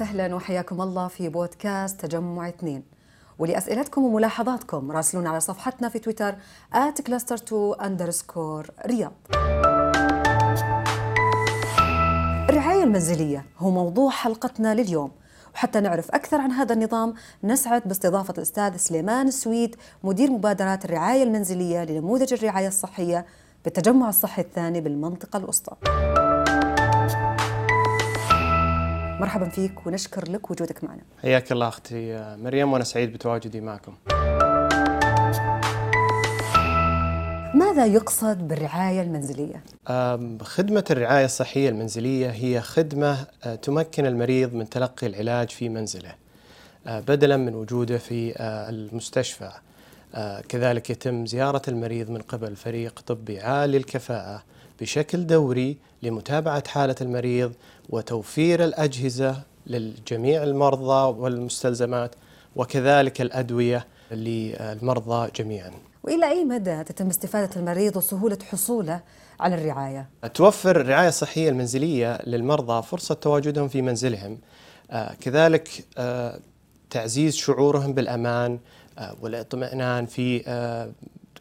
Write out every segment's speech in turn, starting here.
وسهلا وحياكم الله في بودكاست تجمع اثنين. ولأسئلتكم وملاحظاتكم راسلونا على صفحتنا في تويتر @cluster2 underscore رياض. الرعاية المنزلية هو موضوع حلقتنا لليوم. وحتى نعرف أكثر عن هذا النظام نسعد باستضافة الأستاذ سليمان السويد مدير مبادرات الرعاية المنزلية لنموذج الرعاية الصحية بالتجمع الصحي الثاني بالمنطقة الوسطى. مرحبا فيك ونشكر لك وجودك معنا حياك الله أختي مريم وأنا سعيد بتواجدي معكم. ماذا يقصد بالرعاية المنزلية؟ خدمة الرعاية الصحية المنزلية هي خدمة أه، تمكن المريض من تلقي العلاج في منزله أه، بدلا من وجوده في أه، المستشفى. كذلك يتم زيارة المريض من قبل فريق طبي عالي الكفاءة بشكل دوري لمتابعة حالة المريض وتوفير الأجهزة لجميع المرضى والمستلزمات وكذلك الأدوية للمرضى جميعا. وإلى أي مدى تتم استفادة المريض وسهولة حصوله على الرعاية؟ توفر الرعاية الصحية المنزلية للمرضى فرصة تواجدهم في منزلهم آه، كذلك آه، تعزيز شعورهم بالأمان آه، والاطمئنان في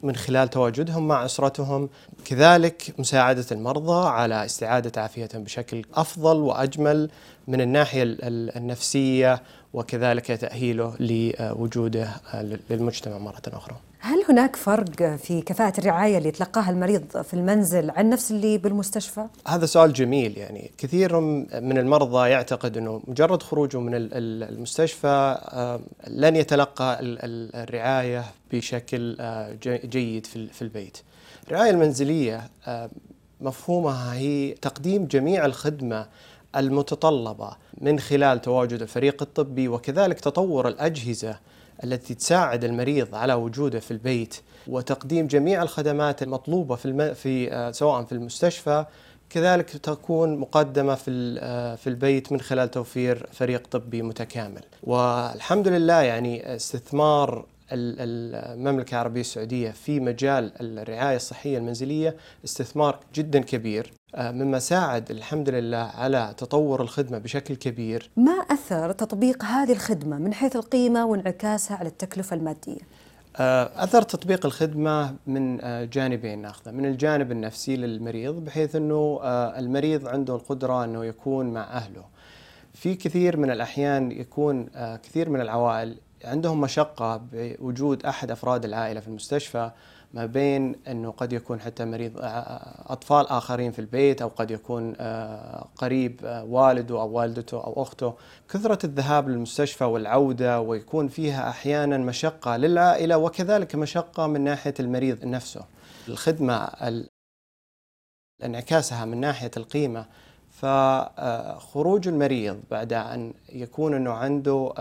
من خلال تواجدهم مع أسرتهم. كذلك مساعدة المرضى على استعادة عافيتهم بشكل أفضل وأجمل من الناحية ال- ال- النفسية وكذلك تأهيله لوجوده آه، للمجتمع مرة أخرى هل هناك فرق في كفاءة الرعاية اللي يتلقاها المريض في المنزل عن نفس اللي بالمستشفى؟ هذا سؤال جميل يعني كثير من المرضى يعتقد إنه مجرد خروجه من ال- ال- المستشفى آه، لن يتلقى ال- ال- الرعاية بشكل آه، جي- جيد في ال- في البيت. الرعاية المنزلية آه، مفهومها هي تقديم جميع الخدمة المتطلبة من خلال تواجد الفريق الطبي وكذلك تطور الأجهزة التي تساعد المريض على وجوده في البيت وتقديم جميع الخدمات المطلوبة في الم... في آه، سواء في المستشفى كذلك تكون مقدمة في آه، في البيت من خلال توفير فريق طبي متكامل. والحمد لله يعني استثمار ال- ال- المملكة العربية السعودية في مجال الرعاية الصحية المنزلية استثمار جدا كبير آه، مما ساعد الحمد لله على تطور الخدمة بشكل كبير ما أثر تطبيق هذه الخدمة من حيث القيمة وانعكاسها على التكلفة المادية؟ آه، أثر تطبيق الخدمة من آه، جانبين ناخذه، من الجانب النفسي للمريض بحيث أنه المريض عنده القدرة أنه يكون مع أهله. في كثير من الأحيان يكون كثير من العوائل عندهم مشقة بوجود أحد أفراد العائلة في المستشفى ما بين أنه قد يكون حتى مريض آه، آه، أطفال آخرين في البيت أو قد يكون آه، قريب والده أو والدته أو أخته. كثرة الذهاب للمستشفى والعودة ويكون فيها أحيانا مشقة للعائلة وكذلك مشقة من ناحية المريض نفسه. الخدمة ال- انعكاسها من ناحية القيمة. فخروج المريض بعد أن يكون أنه عنده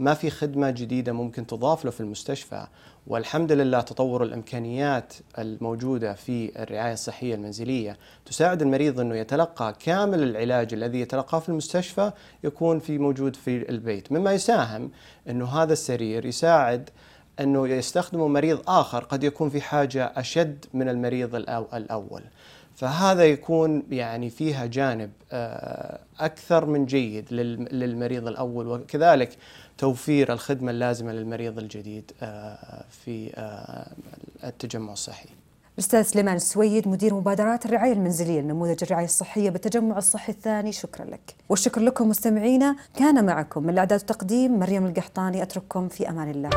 ما في خدمة جديدة ممكن تضاف له في المستشفى. والحمد لله تطور الإمكانيات الموجودة في الرعاية الصحية المنزلية. تساعد المريض أنه يتلقى كامل العلاج الذي يتلقاه في المستشفى يكون في موجود في البيت. مما يساهم أنه هذا السرير يساعد أنه يستخدمه مريض آخر قد يكون في حاجة أشد من المريض الأول. فهذا يكون يعني فيها جانب آه، أكثر من جيد لل- للمريض الأول وكذلك توفير الخدمة اللازمة للمريض الجديد آه، في آه، التجمع الصحي. الأستاذ سليمان السويد مدير مبادرات الرعاية المنزلية لنموذج الرعاية الصحية بالتجمع الصحي الثاني. شكرا لك. والشكر لكم مستمعينا. كان معكم من الإعداد والتقديم مريم القحطاني. أترككم في أمان الله.